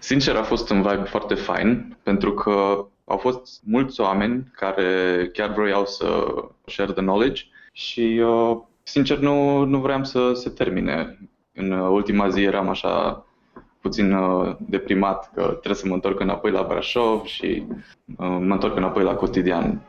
Sincer, a fost un vibe foarte fain, pentru că au fost mulți oameni care chiar vroiau să share the knowledge și, uh, sincer, nu, nu vreau să se termine. În ultima zi eram așa puțin uh, deprimat că trebuie să mă întorc înapoi la Brașov și uh, mă întorc înapoi la cotidian.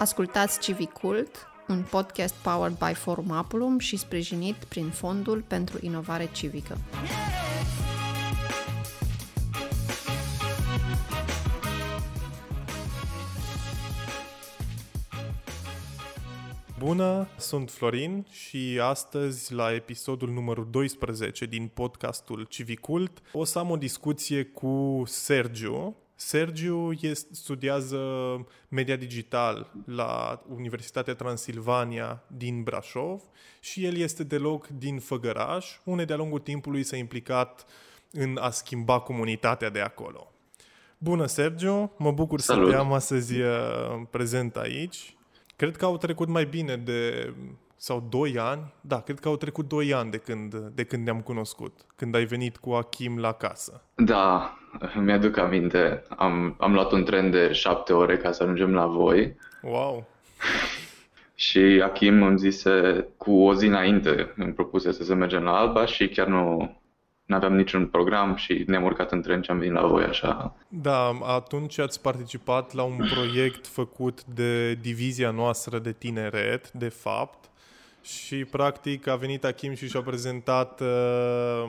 Ascultați Civicult, un podcast powered by Forum Apulum și sprijinit prin Fondul pentru Inovare Civică. Bună, sunt Florin și astăzi la episodul numărul 12 din podcastul Civicult o să am o discuție cu Sergiu, Sergiu este, studiază media digital la Universitatea Transilvania din Brașov și el este deloc din Făgăraș, unde de-a lungul timpului s-a implicat în a schimba comunitatea de acolo. Bună, Sergio! Mă bucur Salut. să te am astăzi uh, prezent aici. Cred că au trecut mai bine de sau 2 ani, da, cred că au trecut 2 ani de când, de când ne-am cunoscut, când ai venit cu Achim la casă. Da, mi-aduc aminte. Am, am luat un tren de 7 ore ca să ajungem la voi. Wow! și Achim îmi zise cu o zi înainte, îmi propuse să mergem la Alba și chiar nu, nu aveam niciun program și ne-am urcat în tren și am venit la voi așa. Da, atunci ați participat la un proiect făcut de divizia noastră de tineret, de fapt, și practic a venit Achim și și-a prezentat uh,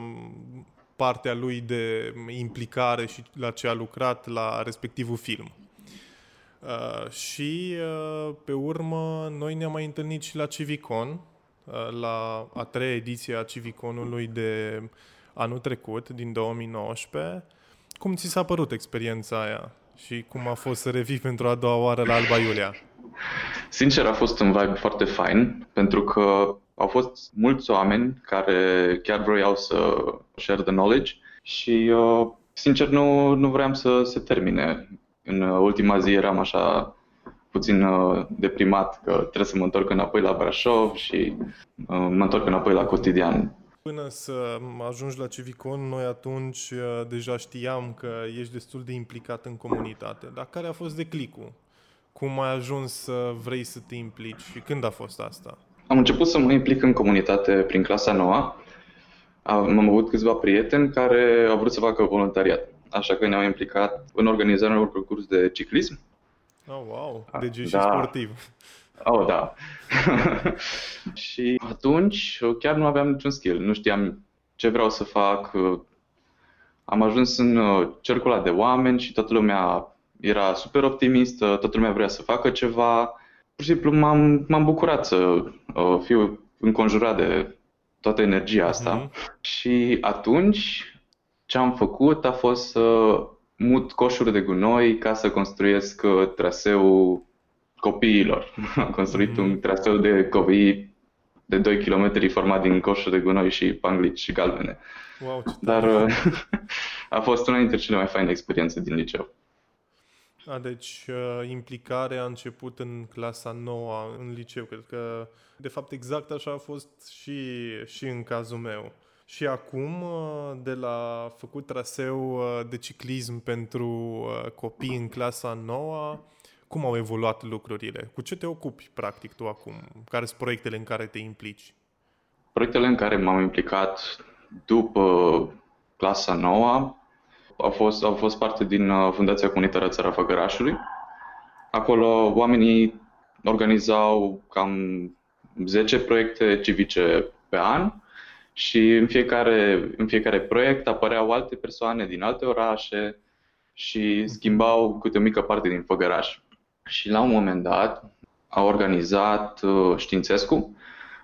partea lui de implicare și la ce a lucrat la respectivul film. Uh, și uh, pe urmă noi ne-am mai întâlnit și la Civicon, uh, la a treia ediție a Civiconului de anul trecut, din 2019. Cum ți s-a părut experiența aia și cum a fost să revii pentru a doua oară la Alba Iulia? Sincer, a fost un vibe foarte fain, pentru că au fost mulți oameni care chiar vroiau să share the knowledge și, uh, sincer, nu, nu vreau să se termine. În ultima zi eram așa puțin uh, deprimat că trebuie să mă întorc înapoi la Brașov și uh, mă întorc înapoi la cotidian. Până să ajungi la Civicon, noi atunci deja știam că ești destul de implicat în comunitate. Dar care a fost declicul? Cum ai ajuns să vrei să te implici și când a fost asta? Am început să mă implic în comunitate prin clasa nouă. Am avut câțiva prieteni care au vrut să facă voluntariat. Așa că ne-am implicat în organizarea unor concurs de ciclism. Oh, wow! Deci ești da. sportiv. Oh, da. și atunci chiar nu aveam niciun skill. Nu știam ce vreau să fac. Am ajuns în cercul de oameni și toată lumea era super optimistă, toată lumea vrea să facă ceva. Pur și simplu m-am, m-am bucurat să uh, fiu înconjurat de toată energia asta. Uh-huh. Și atunci ce am făcut a fost să mut coșuri de gunoi ca să construiesc uh, traseul copiilor. Am construit uh-huh. un traseu de copii de 2 km format din coșuri de gunoi și panglici galbene. Wow, Dar uh, a fost una dintre cele mai faine experiențe din liceu. A, deci uh, implicarea a început în clasa nouă, în liceu. Cred că, de fapt, exact așa a fost și, și în cazul meu. Și acum, uh, de la făcut traseu uh, de ciclism pentru copii în clasa nouă, cum au evoluat lucrurile? Cu ce te ocupi, practic, tu acum? Care sunt proiectele în care te implici? Proiectele în care m-am implicat după clasa nouă au fost, au fost parte din uh, Fundația Comunitară Țara Făgărașului. Acolo oamenii organizau cam 10 proiecte civice pe an și în fiecare, în fiecare proiect apăreau alte persoane din alte orașe și schimbau câte o mică parte din Făgăraș. Și la un moment dat a organizat uh, Științescu.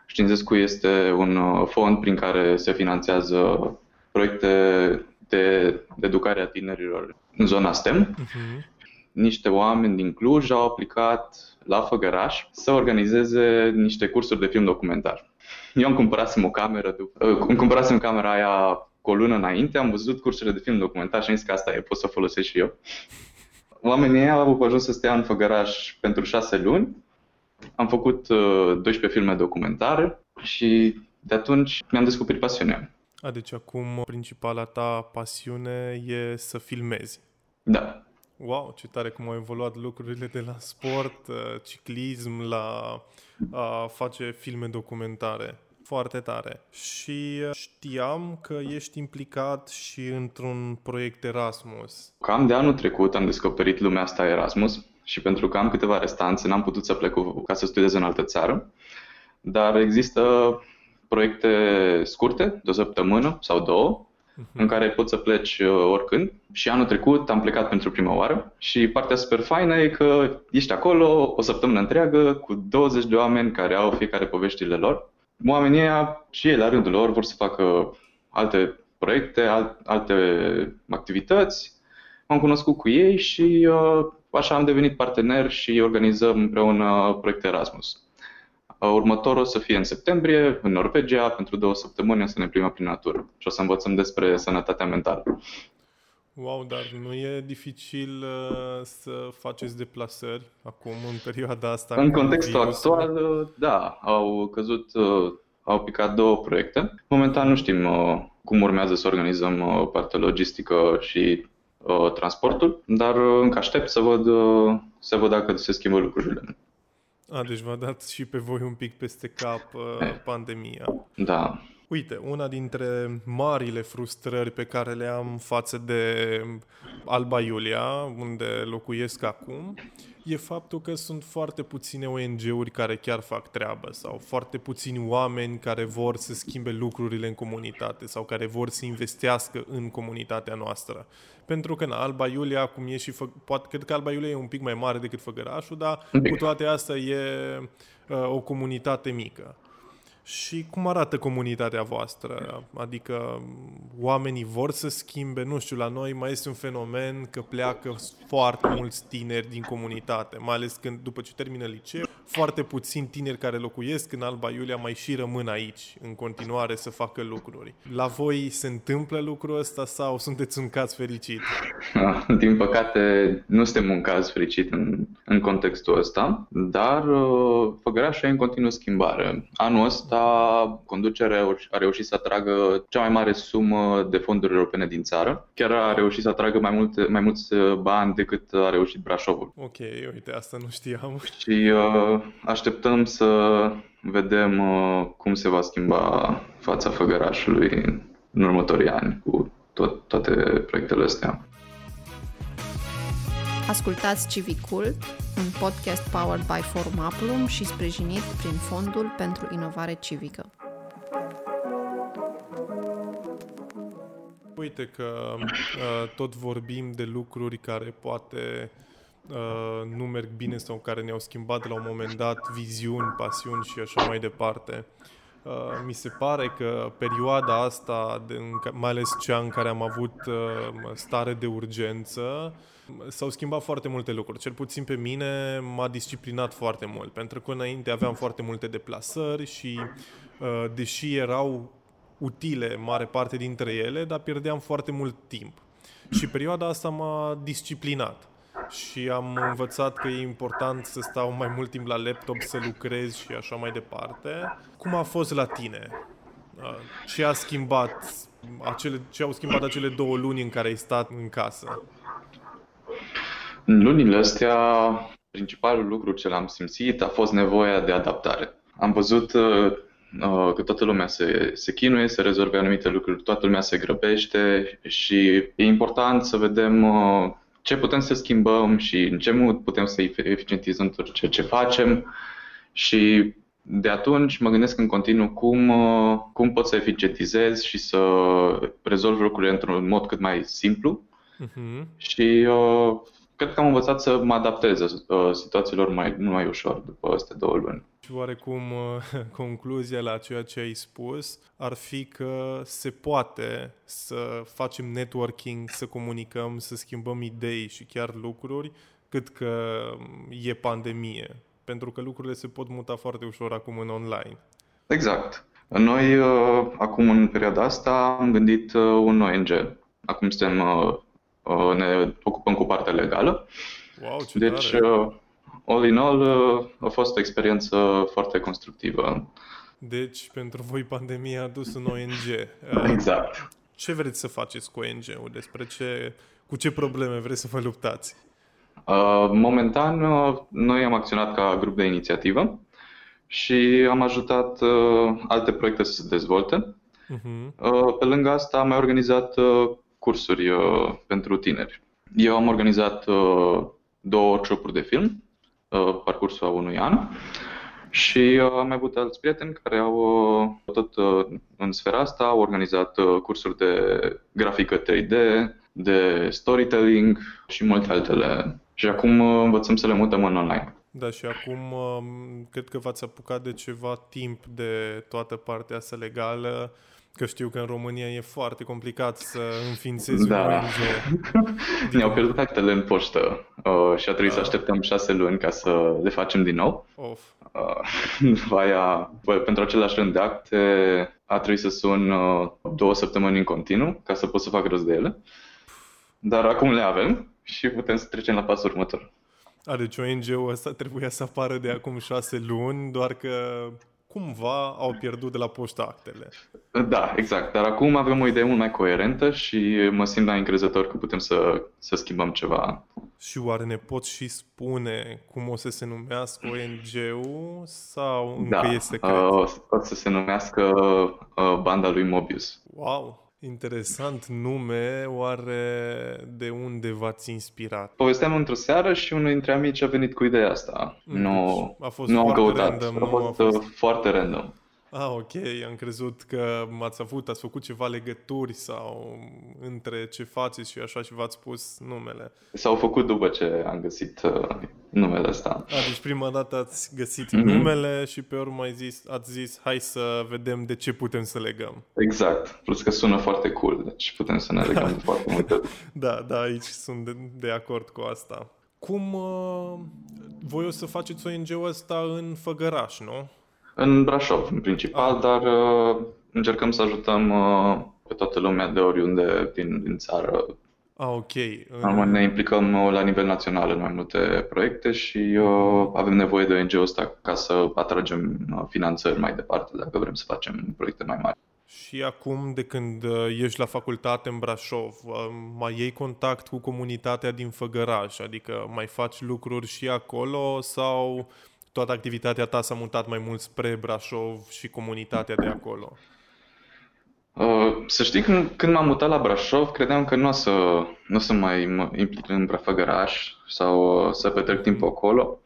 Științescu este un uh, fond prin care se finanțează proiecte de, de educare a tinerilor în zona STEM. Uh-huh. Niște oameni din Cluj au aplicat la Făgăraș să organizeze niște cursuri de film documentar. Eu îmi cumpărasem o cameră, uh, îmi cumpărasem camera aia cu o lună înainte, am văzut cursurile de film documentar și am zis că asta e, pot să o folosesc și eu. Oamenii au ajuns să stea în Făgăraș pentru șase luni Am făcut uh, 12 filme documentare și de atunci mi-am descoperit pasiunea. A, deci acum principala ta pasiune e să filmezi. Da. Wow, ce tare cum au evoluat lucrurile de la sport, uh, ciclism, la a face filme documentare. Foarte tare. Și uh, știam că ești implicat și într-un proiect Erasmus. Cam de anul trecut am descoperit lumea asta Erasmus și pentru că am câteva restanțe n-am putut să plec ca să studiez în altă țară, dar există proiecte scurte, de o săptămână sau două, uh-huh. în care poți să pleci uh, oricând. Și anul trecut am plecat pentru prima oară și partea super faină e că ești acolo o săptămână întreagă cu 20 de oameni care au fiecare poveștile lor. Oamenii ăia și ei la rândul lor vor să facă alte proiecte, alte activități. am cunoscut cu ei și uh, așa am devenit partener și organizăm împreună proiecte Erasmus. Uh, următorul o să fie în septembrie, în Norvegia, pentru două săptămâni o să ne plimbăm prin natură și o să învățăm despre sănătatea mentală. Wow, dar nu e dificil uh, să faceți deplasări acum, în perioada asta? În contextul virusul? actual, uh, da, au căzut, uh, au picat două proiecte. Momentan nu știm uh, cum urmează să organizăm uh, partea logistică și uh, transportul, dar uh, încă aștept să văd, uh, să văd dacă se schimbă lucrurile. A, deci v-a dat și pe voi un pic peste cap uh, pandemia. Da. Uite, una dintre marile frustrări pe care le am față de Alba Iulia, unde locuiesc acum, e faptul că sunt foarte puține ONG-uri care chiar fac treabă sau foarte puțini oameni care vor să schimbe lucrurile în comunitate sau care vor să investească în comunitatea noastră. Pentru că în Alba Iulia, cum e și fă, poate, cred că Alba Iulia e un pic mai mare decât Făgărașul, dar cu toate astea e uh, o comunitate mică. Și cum arată comunitatea voastră? Adică oamenii vor să schimbe, nu știu, la noi mai este un fenomen că pleacă foarte mulți tineri din comunitate, mai ales când după ce termină liceu, foarte puțini tineri care locuiesc în Alba Iulia mai și rămân aici în continuare să facă lucruri. La voi se întâmplă lucrul ăsta sau sunteți un caz fericit? Din păcate nu suntem un caz fericit în, în contextul ăsta, dar uh, Făgărașul e în continuă schimbare. Anul ăsta conducerea a reușit să atragă cea mai mare sumă de fonduri europene din țară. Chiar a reușit să atragă mai, multe, mai mulți bani decât a reușit Brașovul. Ok, uite, asta nu știam. Și uh, așteptăm să vedem uh, cum se va schimba fața Făgărașului în următorii ani cu tot, toate proiectele astea. Ascultați Civicult, un podcast powered by Forum Apulum și sprijinit prin Fondul pentru Inovare Civică. Uite că uh, tot vorbim de lucruri care poate uh, nu merg bine sau care ne-au schimbat la un moment dat viziuni, pasiuni și așa mai departe. Uh, mi se pare că perioada asta, de, mai ales cea în care am avut uh, stare de urgență, S-au schimbat foarte multe lucruri. Cel puțin pe mine m-a disciplinat foarte mult, pentru că înainte aveam foarte multe deplasări și, uh, deși erau utile mare parte dintre ele, dar pierdeam foarte mult timp. Și perioada asta m-a disciplinat și am învățat că e important să stau mai mult timp la laptop, să lucrez și așa mai departe. Cum a fost la tine? Uh, ce a schimbat acele, ce au schimbat acele două luni în care ai stat în casă? În lunile astea, principalul lucru ce l-am simțit a fost nevoia de adaptare. Am văzut uh, uh, că toată lumea se, se chinuie să rezolve anumite lucruri, toată lumea se grăbește și e important să vedem uh, ce putem să schimbăm și în ce mod putem să eficientizăm tot ceea ce facem și de atunci mă gândesc în continuu cum, uh, cum pot să eficientizez și să rezolv lucrurile într-un mod cât mai simplu uh-huh. și uh, cred că am învățat să mă adaptez uh, situațiilor mai, mai ușor după aceste două luni. Și oarecum uh, concluzia la ceea ce ai spus ar fi că se poate să facem networking, să comunicăm, să schimbăm idei și chiar lucruri, cât că e pandemie. Pentru că lucrurile se pot muta foarte ușor acum în online. Exact. Noi, uh, acum în perioada asta, am gândit un ONG. Acum suntem Uh, ne ocupăm cu partea legală. Wow, ce deci, tare. Uh, all in all, uh, a fost o experiență foarte constructivă. Deci, pentru voi pandemia a dus un ONG. Exact. Ce vreți să faceți cu ONG-ul? Despre ce, cu ce probleme vreți să vă luptați? Uh, momentan, uh, noi am acționat ca grup de inițiativă și am ajutat uh, alte proiecte să se dezvolte. Uh-huh. Pe lângă asta am mai organizat cursuri pentru tineri. Eu am organizat două workshop de film, parcursul a unui an, și am mai avut alți prieteni care au tot în sfera asta, au organizat cursuri de grafică 3D, de storytelling și multe altele. Și acum învățăm să le mutăm în online. Da, și acum um, cred că v-ați apucat de ceva timp de toată partea asta legală, că știu că în România e foarte complicat să înființezi da. un ONG. Ne-au pierdut actele în poștă uh, și a trebuit da. să așteptăm șase luni ca să le facem din nou. Of. Uh, aia, bă, pentru același rând de acte a trebuit să sun uh, două săptămâni în continuu ca să pot să fac rost de ele. Dar acum le avem și putem să trecem la pasul următor. A, deci ONG-ul ăsta trebuia să apară de acum șase luni, doar că cumva au pierdut de la poștă actele. Da, exact. Dar acum avem o idee mult mai coerentă și mă simt mai încrezător că putem să, să schimbăm ceva. Și oare ne poți și spune cum o să se numească ONG-ul sau încă da, e secret? Uh, o să se numească uh, Banda lui Mobius. Wow! Interesant nume, oare de unde v-ați inspirat? Povesteam într-o seară și unul dintre amici a venit cu ideea asta. Mm, nu, a fost nu am căutat, random, a fost, a fost foarte random. Ah, ok, am crezut că m-ați avut, ați făcut ceva legături sau între ce faceți și așa și v-ați spus numele. S-au făcut după ce am găsit uh, numele ăsta. A, deci prima dată ați găsit mm-hmm. numele și pe urmă ai zis, ați zis hai să vedem de ce putem să legăm. Exact, plus că sună foarte cool, deci putem să ne legăm de foarte multe. Da, da, aici sunt de, de acord cu asta. Cum uh, voi o să faceți ONG-ul ăsta în Făgăraș, nu? În Brașov, în principal, ah. dar uh, încercăm să ajutăm uh, pe toată lumea de oriunde din, din țară. Ah, ok. În... Ne implicăm uh, la nivel național în mai multe proiecte și uh, avem nevoie de ONG-ul ăsta ca să atragem uh, finanțări mai departe dacă vrem să facem proiecte mai mari. Și acum, de când uh, ești la facultate în Brașov, mai iei contact cu comunitatea din Făgăraș? Adică mai faci lucruri și acolo sau toată activitatea ta s-a mutat mai mult spre Brașov și comunitatea de acolo? Uh, să știi, când, când m-am mutat la Brașov, credeam că nu o să, nu o să mai mă implic în Brafăgăraș sau uh, să petrec timp acolo,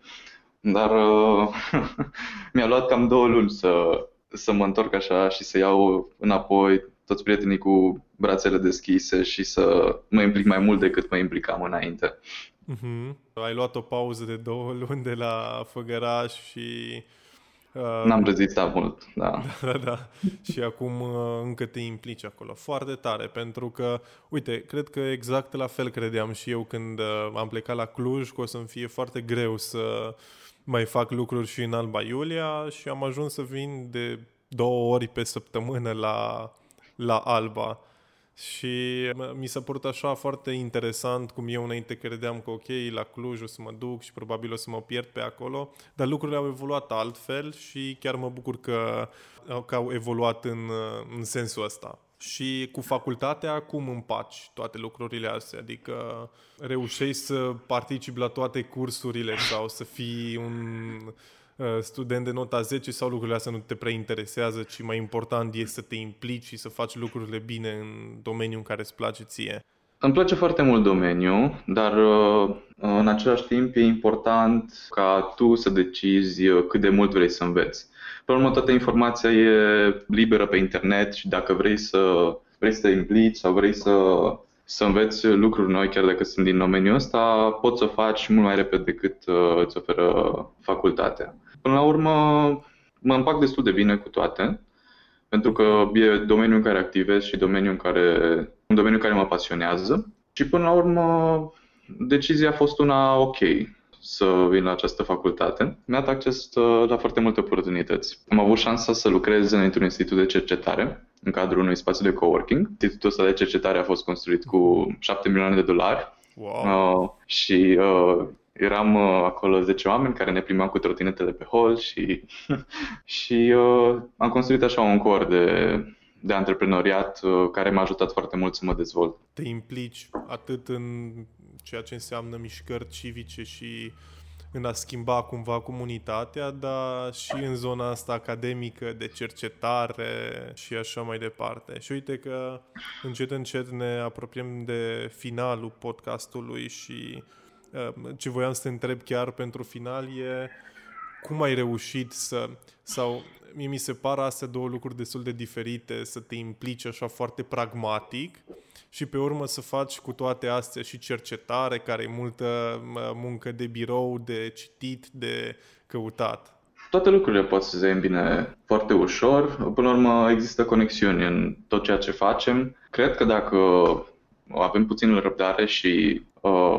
dar uh, mi-a luat cam două luni să, să mă întorc așa și să iau înapoi toți prietenii cu brațele deschise și să mă implic mai mult decât mă implicam înainte. Uh-huh. Ai luat o pauză de două luni de la Făgăraș și... Uh, N-am rezistat mult, da. Da, da, da. și acum uh, încă te implici acolo. Foarte tare, pentru că, uite, cred că exact la fel credeam și eu când uh, am plecat la Cluj, că o să-mi fie foarte greu să mai fac lucruri și în Alba Iulia și am ajuns să vin de două ori pe săptămână la, la Alba. Și mi s-a părut așa foarte interesant cum eu înainte credeam că ok, la Cluj o să mă duc și probabil o să mă pierd pe acolo, dar lucrurile au evoluat altfel și chiar mă bucur că, că au evoluat în, în sensul ăsta. Și cu facultatea, cum împaci toate lucrurile astea? Adică reușești să participi la toate cursurile sau să fii un Uh, student de nota 10 sau lucrurile astea nu te prea interesează, ci mai important e să te implici și să faci lucrurile bine în domeniul în care îți place ție? Îmi place foarte mult domeniul, dar uh, în același timp e important ca tu să decizi uh, cât de mult vrei să înveți. Pe urmă, toată informația e liberă pe internet și dacă vrei să, vrei să te implici sau vrei să, să înveți lucruri noi, chiar dacă sunt din domeniul ăsta, poți să o faci mult mai repede decât îți oferă facultatea. Până la urmă, mă împac destul de bine cu toate, pentru că e domeniul în care activez și domeniul în care, un domeniu care mă pasionează. Și până la urmă, decizia a fost una ok să vin la această facultate. Mi-a dat acces uh, la foarte multe oportunități. Am avut șansa să lucrez într-un institut de cercetare în cadrul unui spațiu de coworking. Institutul ăsta de cercetare a fost construit cu 7 milioane de dolari wow. uh, și uh, eram uh, acolo 10 oameni care ne primeau cu trotinetele pe hol și, și uh, am construit așa un cor de, de antreprenoriat uh, care m-a ajutat foarte mult să mă dezvolt. Te implici atât în ceea ce înseamnă mișcări civice și în a schimba cumva comunitatea, dar și în zona asta academică de cercetare și așa mai departe. Și uite că încet încet ne apropiem de finalul podcastului și uh, ce voiam să te întreb chiar pentru final e cum ai reușit să, sau mie mi se par astea două lucruri destul de diferite, să te implici așa foarte pragmatic și pe urmă să faci cu toate astea și cercetare, care e multă muncă de birou, de citit, de căutat. Toate lucrurile pot să se îmbine foarte ușor. Până la urmă există conexiuni în tot ceea ce facem. Cred că dacă avem puțină răbdare și uh,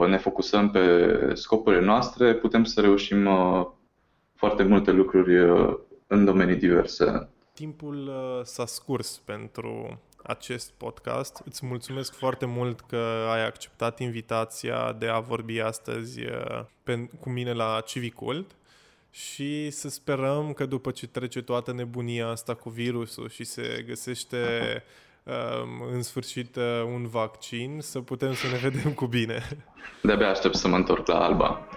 ne focusăm pe scopurile noastre, putem să reușim uh, foarte multe lucruri uh, în domenii diverse. Timpul uh, s-a scurs pentru acest podcast. Îți mulțumesc foarte mult că ai acceptat invitația de a vorbi astăzi uh, cu mine la Civicult și să sperăm că după ce trece toată nebunia asta cu virusul și se găsește um, în sfârșit uh, un vaccin, să putem să ne vedem cu bine. De-abia aștept să mă întorc la Alba.